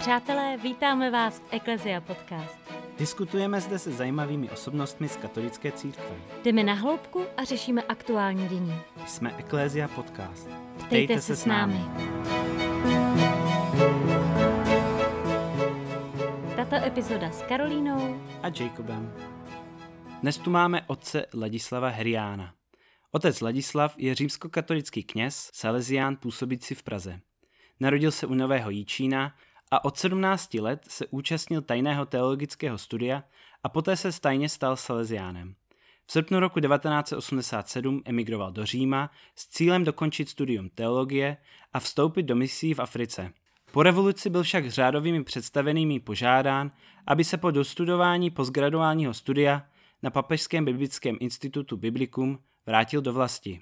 přátelé, vítáme vás v Ecclesia Podcast. Diskutujeme zde se zajímavými osobnostmi z katolické církve. Jdeme na hloubku a řešíme aktuální dění. Jsme Ecclesia Podcast. Ptejte se s námi. Tato epizoda s Karolínou A Jacobem. Dnes tu máme otce Ladislava Heriána. Otec Ladislav je římskokatolický kněz, salesián působící v Praze. Narodil se u Nového Jíčína a od 17 let se účastnil tajného teologického studia a poté se stajně stal salesiánem. V srpnu roku 1987 emigroval do Říma s cílem dokončit studium teologie a vstoupit do misí v Africe. Po revoluci byl však řádovými představenými požádán, aby se po dostudování postgraduálního studia na Papežském biblickém institutu Biblicum vrátil do vlasti.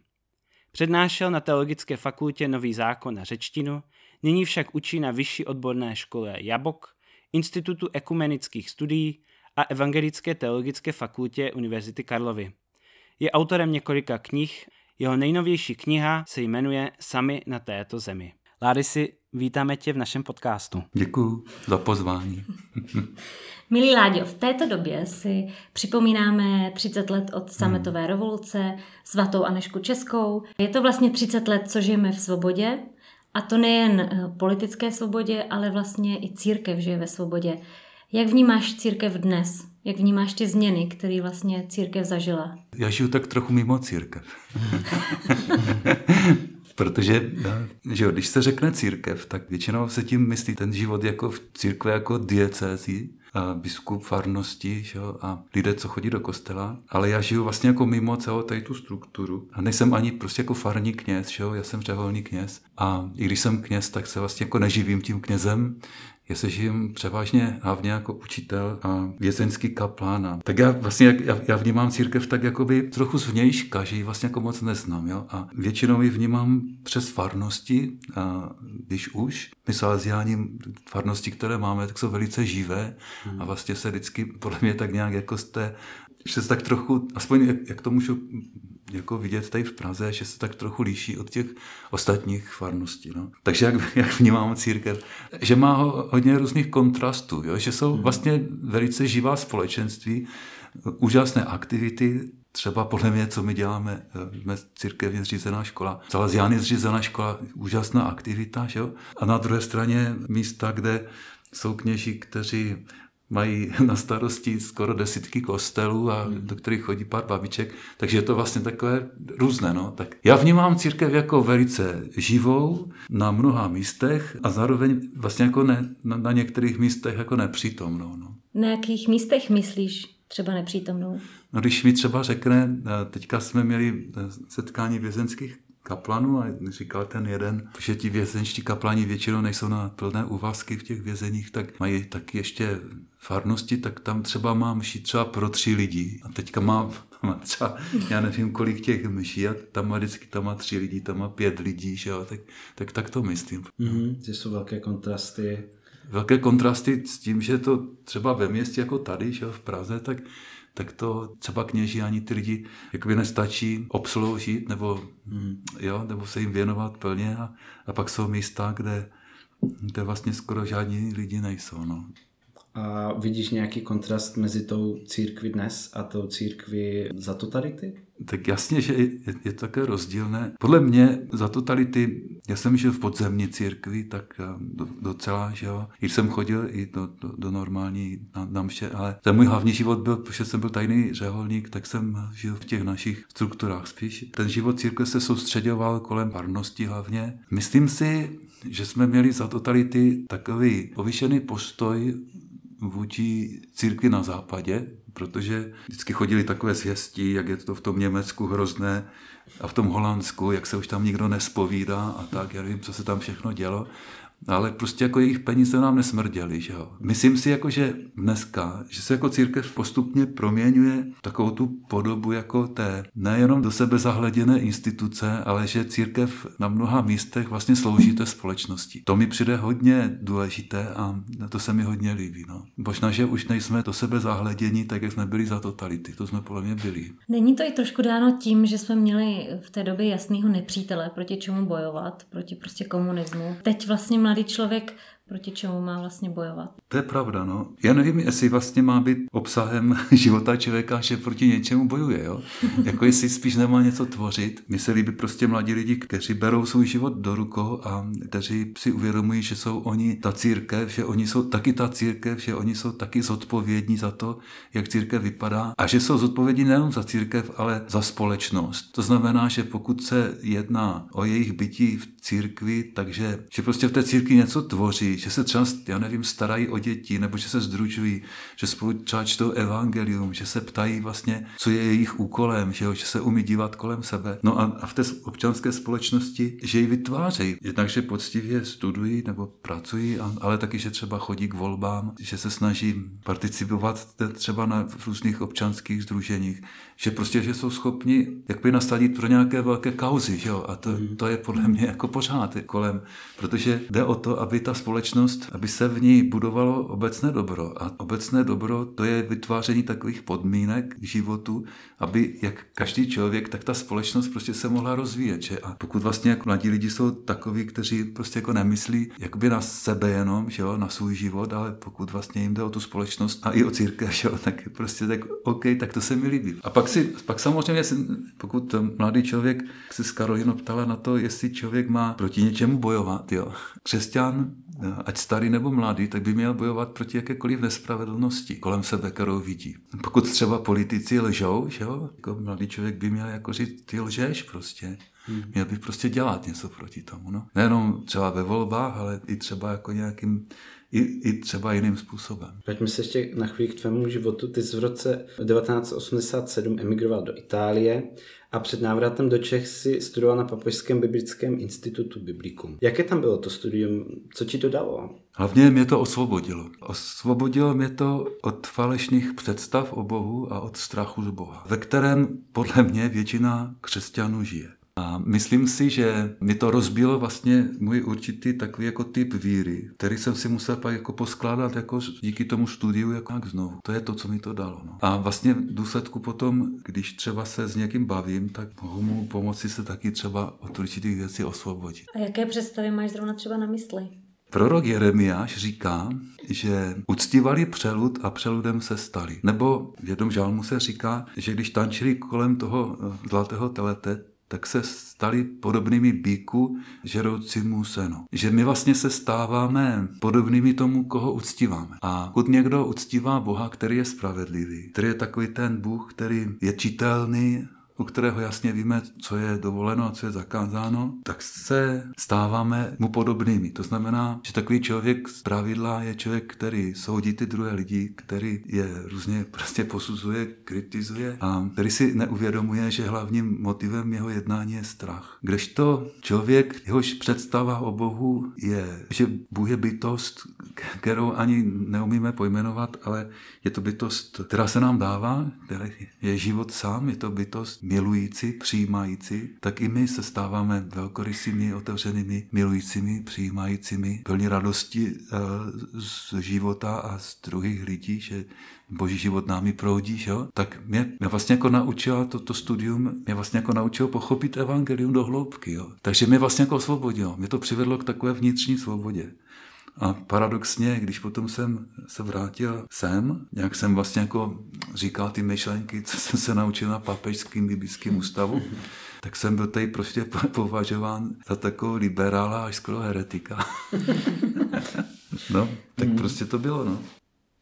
Přednášel na Teologické fakultě Nový zákon na řečtinu, nyní však učí na vyšší odborné škole Jabok, Institutu ekumenických studií a Evangelické teologické fakultě Univerzity Karlovy. Je autorem několika knih, jeho nejnovější kniha se jmenuje Sami na této zemi. Lárisi, vítáme tě v našem podcastu. Děkuji za pozvání. Milí Láďo, v této době si připomínáme 30 let od sametové revoluce, svatou Anešku Českou. Je to vlastně 30 let, co žijeme v svobodě. A to nejen eh, politické svobodě, ale vlastně i církev žije ve svobodě. Jak vnímáš církev dnes? Jak vnímáš ty změny, které vlastně církev zažila? Já žiju tak trochu mimo církev. Protože že jo, když se řekne církev, tak většinou se tím myslí ten život jako v církve jako diecézí, a biskup farnosti že jo, a lidé, co chodí do kostela, ale já žiju vlastně jako mimo celou tady tu strukturu. A nejsem ani prostě jako farní kněz, že jo, já jsem řeholní kněz a i když jsem kněz, tak se vlastně jako neživím tím knězem, já se žijem převážně hlavně jako učitel a vězeňský kaplán. Tak já vlastně, já, já vnímám církev tak jakoby trochu zvnějška, že ji vlastně jako moc neznám. Jo? A většinou ji vnímám přes farnosti, a když už. My salesiáni farnosti, které máme, tak jsou velice živé a vlastně se vždycky podle mě tak nějak jako z té že se tak trochu, aspoň jak, jak to můžu jako vidět tady v Praze, že se tak trochu líší od těch ostatních farností. No. Takže jak, jak vnímám církev, že má hodně různých kontrastů, jo? že jsou vlastně velice živá společenství, úžasné aktivity, třeba podle mě, co my děláme, jsme církevně zřízená škola, Salesiány zřízená škola, úžasná aktivita, že jo? a na druhé straně místa, kde jsou kněží, kteří mají na starosti skoro desítky kostelů, a do kterých chodí pár babiček, takže je to vlastně takové různé. No. Tak já vnímám církev jako velice živou na mnoha místech a zároveň vlastně jako ne, na, na některých místech jako nepřítomnou. No. Na jakých místech myslíš třeba nepřítomnou? No, když mi třeba řekne, teďka jsme měli setkání vězenských kaplanů a říkal ten jeden, že ti vězenští kaplani většinou nejsou na plné úvazky v těch vězeních, tak mají taky ještě farnosti, tak tam třeba mám mši třeba pro tři lidi. A teďka mám, má třeba, já nevím, kolik těch myší, a tam má vždycky tam má tři lidi, tam má pět lidí, že jo, tak, tak, tak to myslím. Mm-hmm. Že jsou velké kontrasty. Velké kontrasty s tím, že to třeba ve městě jako tady, že jo, v Praze, tak tak to třeba kněží ani ty lidi jakoby nestačí obsloužit nebo, mm, jo, nebo se jim věnovat plně a, a pak jsou místa, kde, kde vlastně skoro žádní lidi nejsou. No. A vidíš nějaký kontrast mezi tou církví dnes a tou církví za totality? Tak jasně, že je, je také rozdílné. Podle mě za totality, já jsem žil v podzemní církvi, tak eh, do, docela, že jo. I jsem chodil i do, do, do normální na, na mše, ale ten můj hlavní život byl, protože jsem byl tajný řeholník, tak jsem žil v těch našich strukturách spíš. Ten život církve se soustředoval kolem parnosti hlavně. Myslím si, že jsme měli za totality takový povyšený postoj vůči církvi na západě, protože vždycky chodili takové zvěstí, jak je to v tom Německu hrozné a v tom Holandsku, jak se už tam nikdo nespovídá a tak, já nevím, co se tam všechno dělo ale prostě jako jejich peníze nám nesmrděly. Že jo. Myslím si, jako, že dneska, že se jako církev postupně proměňuje takovou tu podobu jako té nejenom do sebe zahleděné instituce, ale že církev na mnoha místech vlastně slouží té společnosti. To mi přijde hodně důležité a to se mi hodně líbí. No. Možná, že už nejsme do sebe zahledění, tak jak jsme byli za totality. To jsme podle mě byli. Není to i trošku dáno tím, že jsme měli v té době jasného nepřítele, proti čemu bojovat, proti prostě komunismu. Teď vlastně mladý člověk proti čemu má vlastně bojovat. To je pravda, no. Já nevím, jestli vlastně má být obsahem života člověka, že proti něčemu bojuje, jo. jako jestli spíš nemá něco tvořit. Mně se líbí prostě mladí lidi, kteří berou svůj život do rukou a kteří si uvědomují, že jsou oni ta církev, že oni jsou taky ta církev, že oni jsou taky zodpovědní za to, jak církev vypadá a že jsou zodpovědní nejen za církev, ale za společnost. To znamená, že pokud se jedná o jejich bytí v církvi, takže že prostě v té církvi něco tvoří, že se třeba, já nevím, starají o děti, nebo že se združují, že spolu třeba čtou evangelium, že se ptají vlastně, co je jejich úkolem, že, jo, že se umí dívat kolem sebe. No a, a v té občanské společnosti, že ji vytvářejí. Jednak, že poctivě studují nebo pracují, ale taky, že třeba chodí k volbám, že se snaží participovat třeba na v různých občanských združeních, že prostě, že jsou schopni jakby nastavit pro nějaké velké kauzy, že jo? a to, to je podle mě jako pořád kolem, protože jde o to, aby ta společnost, aby se v ní budovalo obecné dobro a obecné dobro to je vytváření takových podmínek k životu, aby jak každý člověk, tak ta společnost prostě se mohla rozvíjet. Že? A pokud vlastně jako mladí lidi jsou takoví, kteří prostě jako nemyslí jakoby na sebe jenom, že jo, na svůj život, ale pokud vlastně jim jde o tu společnost a i o církev, že jo, tak prostě tak OK, tak to se mi líbí. A pak si, pak samozřejmě, pokud mladý člověk se s Karolinou ptala na to, jestli člověk má proti něčemu bojovat, jo. Křesťan ať starý nebo mladý, tak by měl bojovat proti jakékoliv nespravedlnosti kolem sebe, kterou vidí. Pokud třeba politici lžou, že jo, jako mladý člověk by měl jako říct, ty lžeš prostě. Hmm. Měl by prostě dělat něco proti tomu. No. Nejenom třeba ve volbách, ale i třeba jako nějakým i, i třeba jiným způsobem. Vraťme se ještě na chvíli k tvému životu. Ty jsi v roce 1987 emigroval do Itálie a před návratem do Čech si studoval na Papežském biblickém institutu Biblikum. Jaké tam bylo to studium? Co ti to dalo? Hlavně mě to osvobodilo. Osvobodilo mě to od falešných představ o Bohu a od strachu z Boha, ve kterém podle mě většina křesťanů žije. A myslím si, že mi to rozbilo vlastně můj určitý takový jako typ víry, který jsem si musel pak jako poskládat jako díky tomu studiu jako jak znovu. To je to, co mi to dalo. No. A vlastně v důsledku potom, když třeba se s někým bavím, tak mohu mu pomoci se taky třeba od určitých věcí osvobodit. A jaké představy máš zrovna třeba na mysli? Prorok Jeremiáš říká, že uctívali přelud a přeludem se stali. Nebo v jednom žálmu se říká, že když tančili kolem toho eh, zlatého telete, tak se stali podobnými bíku žeroucímu senu. Že my vlastně se stáváme podobnými tomu, koho uctíváme. A pokud někdo uctívá Boha, který je spravedlivý, který je takový ten Bůh, který je čitelný u kterého jasně víme, co je dovoleno a co je zakázáno, tak se stáváme mu podobnými. To znamená, že takový člověk z pravidla je člověk, který soudí ty druhé lidi, který je různě prostě posuzuje, kritizuje a který si neuvědomuje, že hlavním motivem jeho jednání je strach. Kdežto člověk, jehož představa o Bohu je, že Bůh je bytost, kterou ani neumíme pojmenovat, ale je to bytost, která se nám dává, je život sám, je to bytost milující, přijímající, tak i my se stáváme velkorysými, otevřenými, milujícími, přijímajícími, plní radosti eh, z života a z druhých lidí, že boží život námi proudí, že jo? tak mě, mě vlastně jako naučila toto studium, mě vlastně jako naučilo pochopit evangelium do hloubky. Jo? Takže mě vlastně jako osvobodilo. Mě to přivedlo k takové vnitřní svobodě. A paradoxně, když potom jsem se vrátil sem, nějak jsem vlastně jako říkal ty myšlenky, co jsem se naučil na papežském biblickém ústavu, tak jsem byl tady prostě považován za takovou liberála až skoro heretika. no, tak hmm. prostě to bylo, no.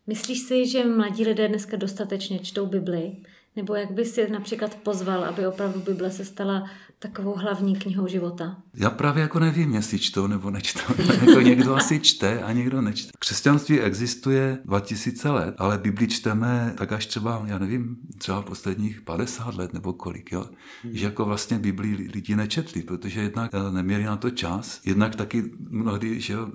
Myslíš si, že mladí lidé dneska dostatečně čtou Bibli? Nebo jak bys je například pozval, aby opravdu Bible se stala takovou hlavní knihou života? Já právě jako nevím, jestli čtou nebo nečtou. jako někdo asi čte a někdo nečte. Křesťanství existuje 2000 let, ale Bibli čteme tak až třeba, já nevím, třeba posledních 50 let nebo kolik, jo? Hmm. Že jako vlastně Bibli lidi nečetli, protože jednak eh, neměli na to čas, jednak taky mnohdy, že jo,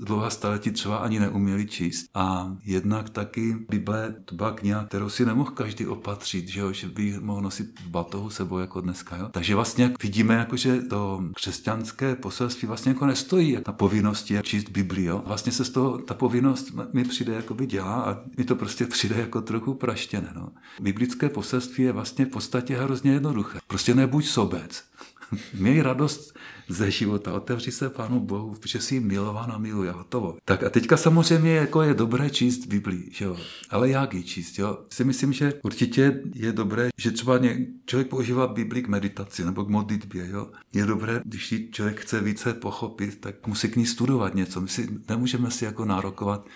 dlouhá staletí třeba ani neuměli číst a jednak taky Bible, to byla kniha, kterou si nemohl každý opatřit, že jo, že by mohl nosit v batohu sebou jako dneska, jo? Takže vlastně vlastně vidíme, jako, že to křesťanské poselství vlastně jako nestojí na povinnosti číst Bibli. Vlastně se z toho ta povinnost mi přijde by dělá a mi to prostě přijde jako trochu praštěné. No. Biblické poselství je vlastně v podstatě hrozně jednoduché. Prostě nebuď sobec. Měj radost ze života, otevři se Pánu Bohu, protože jsi milován a miluje, hotovo. Tak a teďka samozřejmě jako je dobré číst Biblii, že jo? ale jak ji číst? Jo? Si myslím, že určitě je dobré, že třeba člověk používá Bibli k meditaci nebo k modlitbě. Jo? Je dobré, když si člověk chce více pochopit, tak musí k ní studovat něco. My si nemůžeme si jako nárokovat,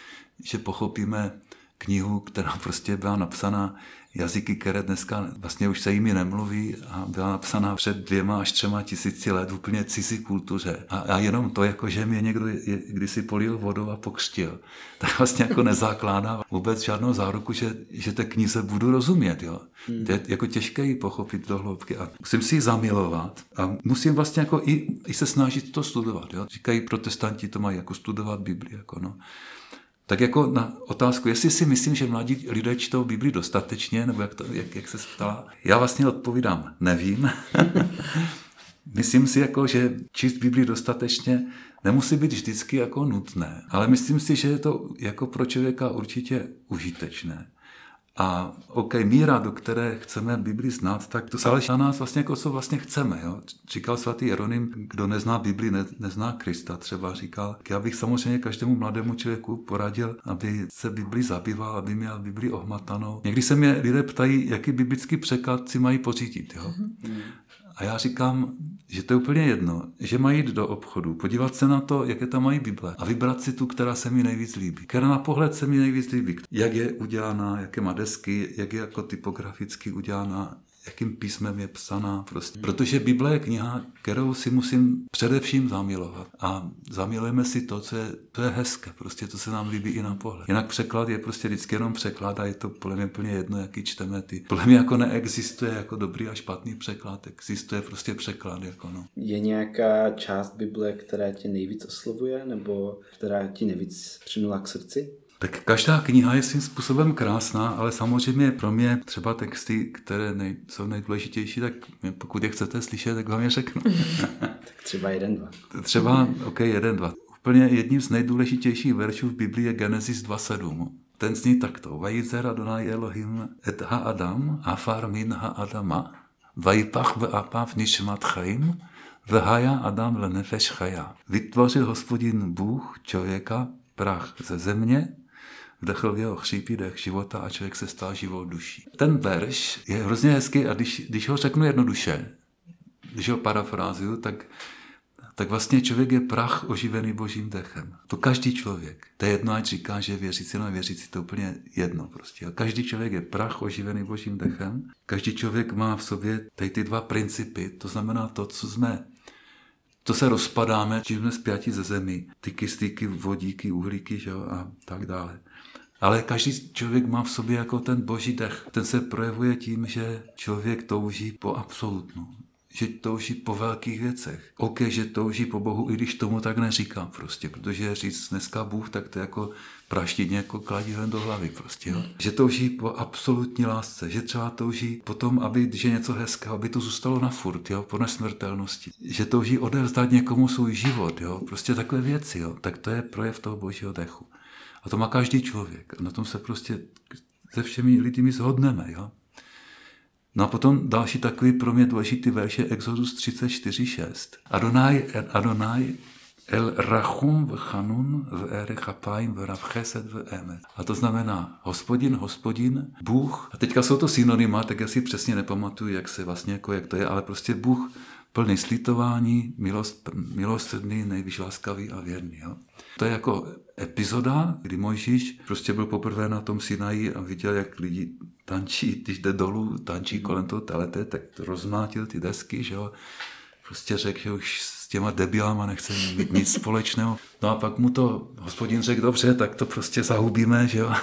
že pochopíme knihu, která prostě byla napsaná jazyky, které dneska vlastně už se jimi nemluví a byla napsaná před dvěma až třema tisíci let úplně cizí kultuře. A, a jenom to, jako že mě někdo je, kdysi polil vodou a pokřtil, tak vlastně jako nezakládá vůbec žádnou záruku, že, že té knize budu rozumět. Jo. Hmm. To je jako těžké ji pochopit do hloubky a musím si ji zamilovat a musím vlastně jako i, i se snažit to studovat. Jo. Říkají protestanti, to mají jako studovat Bibli. Jako no. Tak jako na otázku, jestli si myslím, že mladí lidé čtou Bibli dostatečně, nebo jak, to, jak, jak se ptala, já vlastně odpovídám, nevím. myslím si, jako, že číst Bibli dostatečně nemusí být vždycky jako nutné, ale myslím si, že je to jako pro člověka určitě užitečné. A OK, míra, do které chceme Bibli znát, tak to záleží na nás vlastně, jako co vlastně chceme. Jo? Říkal svatý Jeronym, kdo nezná Bibli, ne, nezná Krista, třeba říkal. Já bych samozřejmě každému mladému člověku poradil, aby se Bibli zabýval, aby měl Bibli ohmatanou. Někdy se mě lidé ptají, jaký biblický překlad si mají pořídit. Jo? Mm-hmm. A já říkám, že to je úplně jedno, že mají jít do obchodu, podívat se na to, jaké tam mají Bible a vybrat si tu, která se mi nejvíc líbí. Která na pohled se mi nejvíc líbí. Jak je udělaná, jaké má desky, jak je jako typograficky udělaná, jakým písmem je psaná. Prostě. Protože Bible je kniha, kterou si musím především zamilovat. A zamilujeme si to, co je, to je hezké, prostě to se nám líbí i na pohled. Jinak překlad je prostě vždycky jenom překlad a je to podle mě úplně jedno, jaký čteme ty. Podle mě jako neexistuje jako dobrý a špatný překlad, existuje prostě překlad. Jako no. Je nějaká část Bible, která tě nejvíc oslovuje nebo která ti nejvíc přinula k srdci? Tak každá kniha je svým způsobem krásná, ale samozřejmě pro mě třeba texty, které nej, jsou nejdůležitější, tak pokud je chcete slyšet, tak vám je řeknu. tak třeba jeden, dva. Třeba, ok, jeden, dva. Úplně jedním z nejdůležitějších veršů v Biblii je Genesis 2.7. Ten zní takto. Vajizer Adonai Elohim et ha Adam, afar min ha Adama, vajipach ve apav nishmat chaim, vehaya Adam le nefesh chaya. Vytvořil hospodin Bůh člověka prach ze země vdechl v jeho chřípí dech života a člověk se stal živou duší. Ten verš je hrozně hezký a když, když ho řeknu jednoduše, když ho parafrázuju, tak, tak vlastně člověk je prach oživený božím dechem. To každý člověk. To je jedno, ať říká, že věřící nebo věřící, to je úplně jedno prostě. A každý člověk je prach oživený božím dechem. Každý člověk má v sobě tady ty dva principy, to znamená to, co jsme to se rozpadáme, čím jsme zpěti ze zemi. Ty kyslíky, vodíky, uhlíky že jo, a tak dále. Ale každý člověk má v sobě jako ten boží dech. Ten se projevuje tím, že člověk touží po absolutnu. Že touží po velkých věcech. OK, že touží po Bohu, i když tomu tak neříkám prostě, protože říct dneska Bůh, tak to je jako praštině jako kladivem do hlavy prostě. Jo. Že touží po absolutní lásce, že třeba touží po tom, aby, je něco hezkého, aby to zůstalo na furt, jo, po nesmrtelnosti. Že touží odevzdat někomu svůj život, jo, prostě takové věci, jo. Tak to je projev toho božího dechu. A to má každý člověk. A na tom se prostě se všemi lidmi shodneme. Jo? No a potom další takový pro mě důležitý verš je Exodus 34.6. Adonai, Adonai El Rachum v Chanun v Ere Chapajim v Rav Chesed v Emet. A to znamená hospodin, hospodin, Bůh. A teďka jsou to synonyma, tak já si přesně nepamatuju, jak se vlastně, jako jak to je, ale prostě Bůh plný slitování, milost, milosrdný, nejvíc láskavý a věrný. Jo. To je jako epizoda, kdy Mojžíš prostě byl poprvé na tom Sinaji a viděl, jak lidi tančí, když jde dolů, tančí kolem toho telete, tak to rozmátil ty desky, že jo. Prostě řekl, že už s těma debilama nechce mít nic společného. No a pak mu to hospodin řekl, dobře, tak to prostě zahubíme, že jo.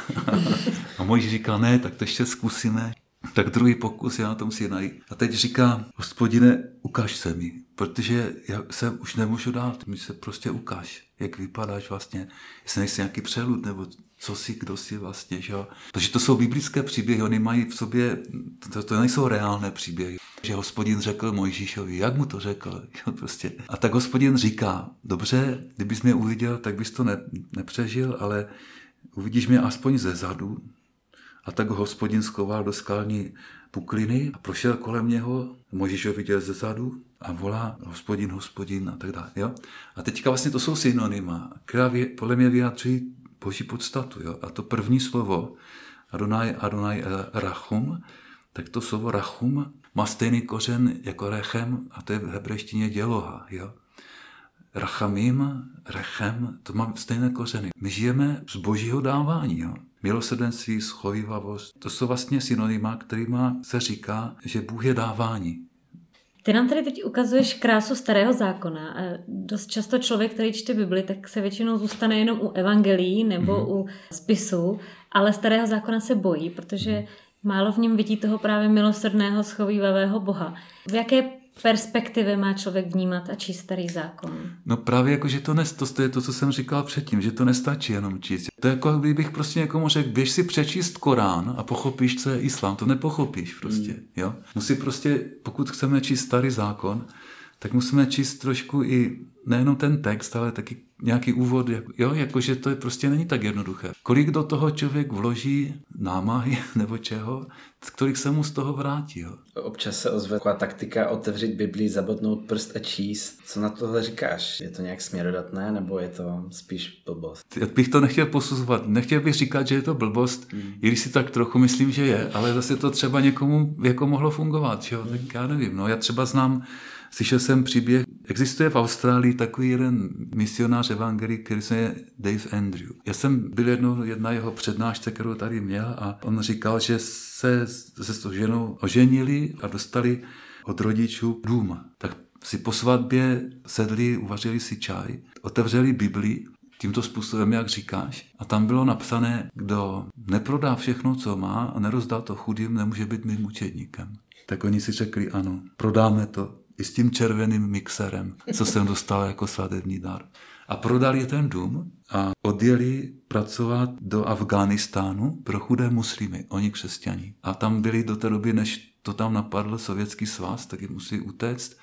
A Mojžíš říkal, ne, tak to ještě zkusíme. Tak druhý pokus je na tom Sinaji. A teď říká, hospodine, ukáž se mi, protože já se už nemůžu dát, mi se prostě ukáž jak vypadáš vlastně, jestli nejsi nějaký přelud, nebo co jsi, kdo jsi vlastně, že jo. Protože to jsou biblické příběhy, oni mají v sobě, to, to nejsou reálné příběhy. Že hospodin řekl Mojžíšovi, jak mu to řekl, jo, prostě. A tak hospodin říká, dobře, kdybys mě uviděl, tak bys to ne, nepřežil, ale uvidíš mě aspoň ze zadu A tak ho hospodin schoval do skalní pukliny a prošel kolem něho, Možíš ho viděl ze zadu a volá hospodin, hospodin a tak dále. Jo? A teďka vlastně to jsou synonyma, která podle mě vyjadřují boží podstatu. Jo? A to první slovo, Adonai, Adonai Rachum, tak to slovo Rachum má stejný kořen jako Rechem a to je v hebrejštině děloha. Jo? Rachamim, Rechem, to má stejné kořeny. My žijeme z božího dávání. Jo? Milosrdenství, schovývavost, to jsou vlastně synonyma, kterýma se říká, že Bůh je dávání. Ty nám tady teď ukazuješ krásu starého zákona. A dost často člověk, který čte Bibli, tak se většinou zůstane jenom u evangelií nebo mm-hmm. u spisu, ale starého zákona se bojí, protože mm-hmm. málo v něm vidí toho právě milosrdného, schovývavého Boha. V jaké perspektivy má člověk vnímat a číst starý zákon? No právě jako, že to, ne, to je to, co jsem říkal předtím, že to nestačí jenom číst. To je jako, kdybych prostě někomu řekl, běž si přečíst Korán a pochopíš, co je islám. To nepochopíš prostě, mm. jo. Musí prostě, pokud chceme číst starý zákon, tak musíme číst trošku i nejenom ten text, ale taky nějaký úvod, jo, jakože to je prostě není tak jednoduché. Kolik do toho člověk vloží námahy nebo čeho, kolik se mu z toho vrátí. Jo. Občas se ozve taková taktika otevřít Bibli, zabotnout prst a číst. Co na tohle říkáš? Je to nějak směrodatné nebo je to spíš blbost? Já bych to nechtěl posuzovat. Nechtěl bych říkat, že je to blbost, hmm. i když si tak trochu myslím, že je, ale zase to třeba někomu jako mohlo fungovat. Jo? Tak já nevím. No, já třeba znám Slyšel jsem příběh, existuje v Austrálii takový jeden misionář evangelí, který se je Dave Andrew. Já jsem byl jednou jedna jeho přednášce, kterou tady měl a on říkal, že se se s ženou oženili a dostali od rodičů dům. Tak si po svatbě sedli, uvařili si čaj, otevřeli Bibli tímto způsobem, jak říkáš. A tam bylo napsané, kdo neprodá všechno, co má a nerozdá to chudým, nemůže být mým mučedníkem. Tak oni si řekli, ano, prodáme to, i s tím červeným mixerem, co jsem dostal jako svatební dar. A prodali ten dům a odjeli pracovat do Afghánistánu pro chudé muslimy, oni křesťaní. A tam byli do té doby, než to tam napadl sovětský svaz, taky musí utéct.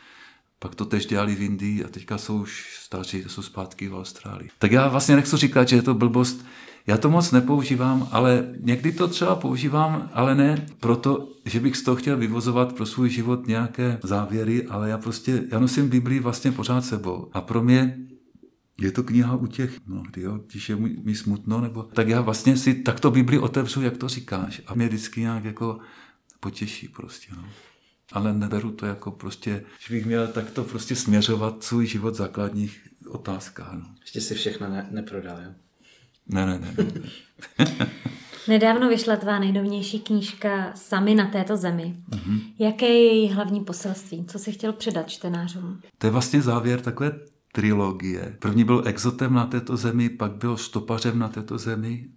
Pak to tež dělali v Indii a teďka jsou už staří, jsou zpátky v Austrálii. Tak já vlastně nechci říkat, že je to blbost, já to moc nepoužívám, ale někdy to třeba používám, ale ne proto, že bych z toho chtěl vyvozovat pro svůj život nějaké závěry, ale já prostě, já nosím Biblii vlastně pořád sebou. A pro mě je to kniha u těch, no, jo, když je mi smutno, nebo tak já vlastně si takto Bibli otevřu, jak to říkáš. A mě vždycky nějak jako potěší prostě, no. Ale neberu to jako prostě, že bych měl takto prostě směřovat svůj život v základních otázkách. No. Ještě si všechno ne- neprodal, jo? Ne, ne, ne. ne. Nedávno vyšla tvá nejnovnější knížka Sami na této zemi. Mm-hmm. Jaké je její hlavní poselství? Co jsi chtěl předat čtenářům? To je vlastně závěr takové trilogie. První byl exotem na této zemi, pak bylo stopařem na této zemi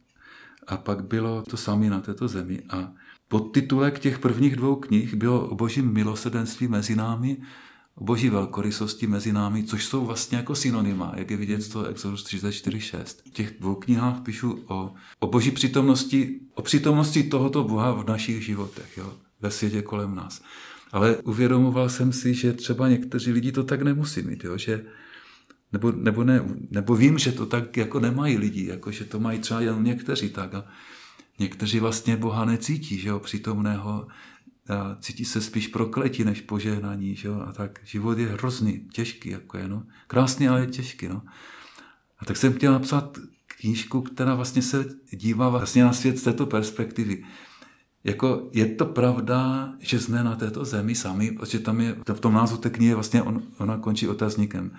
a pak bylo to sami na této zemi. A podtitulek těch prvních dvou knih bylo o božím milosedenství mezi námi boží velkorysosti mezi námi, což jsou vlastně jako synonyma, jak je vidět z toho Exodus 34.6. V těch dvou knihách píšu o, o boží přítomnosti, o přítomnosti tohoto Boha v našich životech, jo, ve světě kolem nás. Ale uvědomoval jsem si, že třeba někteří lidi to tak nemusí mít, jo, že nebo, nebo, ne, nebo vím, že to tak jako nemají lidi, jako že to mají třeba jen někteří tak a někteří vlastně Boha necítí, že jo, přítomného cítí se spíš prokletí než požehnaní, že jo? a tak život je hrozný, těžký, jako je, no. Krásný, ale je těžký, no. A tak jsem chtěl napsat knížku, která vlastně se dívá vlastně na svět z této perspektivy. Jako je to pravda, že jsme na této zemi sami, protože tam je, v tom názvu té knihy vlastně on, ona končí otazníkem.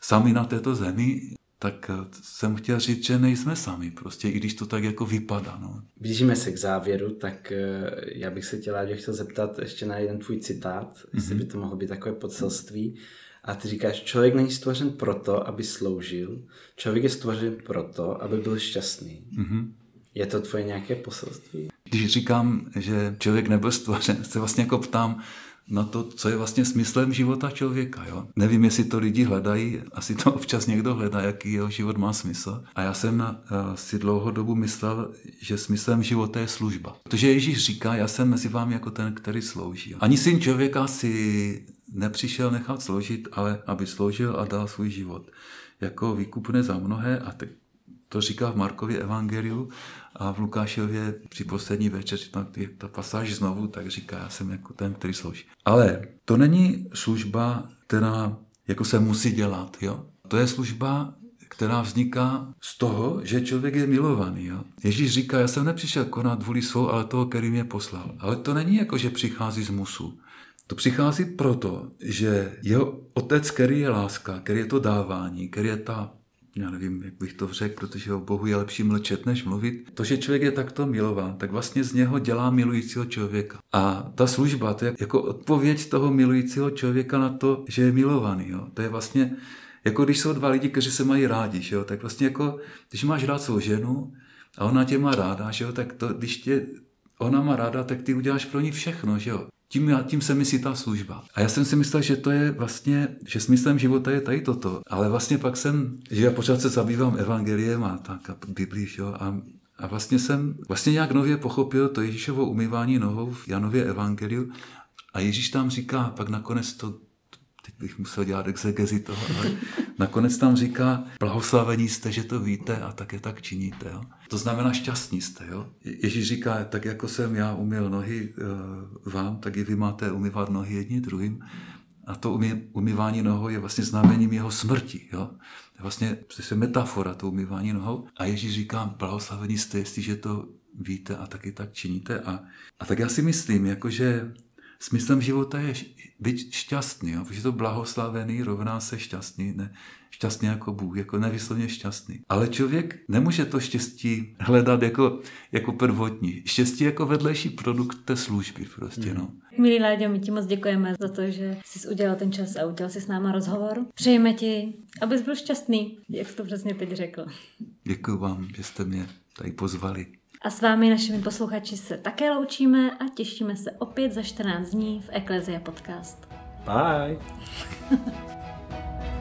Sami na této zemi, tak eh, jsem chtěl říct, že nejsme sami, prostě i když to tak jako vypadá. No. Blížíme se k závěru, tak eh, já bych se tě rád chtěl zeptat ještě na jeden tvůj citát, mm-hmm. jestli by to mohlo být takové podselství. A ty říkáš, člověk není stvořen proto, aby sloužil, člověk je stvořen proto, aby byl šťastný. Mm-hmm. Je to tvoje nějaké poselství? Když říkám, že člověk nebyl stvořen, se vlastně jako ptám, na to, co je vlastně smyslem života člověka. Jo? Nevím, jestli to lidi hledají, asi to občas někdo hledá, jaký jeho život má smysl. A já jsem uh, si dlouho dobu myslel, že smyslem života je služba. Protože Ježíš říká, já jsem mezi vámi jako ten, který slouží. Ani syn člověka si nepřišel nechat sloužit, ale aby sloužil a dal svůj život. Jako výkupné za mnohé a to říká v Markově evangeliu a v Lukášově při poslední večeři, tam je ta pasáž znovu, tak říká, já jsem jako ten, který slouží. Ale to není služba, která jako se musí dělat, jo. To je služba, která vzniká z toho, že člověk je milovaný. Jo? Ježíš říká, já jsem nepřišel konat vůli svou, ale toho, který mě poslal. Ale to není jako, že přichází z musu. To přichází proto, že jeho otec, který je láska, který je to dávání, který je ta já nevím, jak bych to řekl, protože o Bohu je lepší mlčet, než mluvit. To, že člověk je takto milován, tak vlastně z něho dělá milujícího člověka. A ta služba, to je jako odpověď toho milujícího člověka na to, že je milovaný. Jo. To je vlastně, jako když jsou dva lidi, kteří se mají rádi, že jo, tak vlastně jako, když máš rád svou ženu a ona tě má ráda, že jo, tak to, když tě ona má ráda, tak ty uděláš pro ní všechno, že jo. Tím, tím se myslí ta služba. A já jsem si myslel, že to je vlastně, že smyslem života je tady toto. Ale vlastně pak jsem, že já pořád se zabývám evangeliem a tak a Biblii, jo, a a vlastně jsem vlastně nějak nově pochopil to Ježíšovo umývání nohou v Janově evangeliu a Ježíš tam říká, pak nakonec to teď bych musel dělat exegezi toho, ale nakonec tam říká, blahoslavení jste, že to víte a také tak činíte. Jo? To znamená šťastní jste. Jo? Ježíš říká, tak jako jsem já umyl nohy uh, vám, tak i vy máte umyvat nohy jedni druhým. A to umy, umývání nohou je vlastně znamením jeho smrti. Jo? To je vlastně metafora, to umývání nohou. A Ježíš říká, blahoslavení jste, jestliže to víte a taky tak činíte. A, a tak já si myslím, jakože smyslem života je být šťastný, jo? protože to blahoslavený rovná se šťastný, ne, šťastný jako Bůh, jako nevyslovně šťastný. Ale člověk nemůže to štěstí hledat jako, jako prvotní. Štěstí jako vedlejší produkt té služby prostě, no. Milí Láďo, my ti moc děkujeme za to, že jsi udělal ten čas a udělal si s náma rozhovor. Přejeme ti, abys byl šťastný, jak jsi to přesně teď řekl. Děkuji vám, že jste mě tady pozvali. A s vámi, našimi posluchači, se také loučíme a těšíme se opět za 14 dní v Eklezia Podcast. Bye!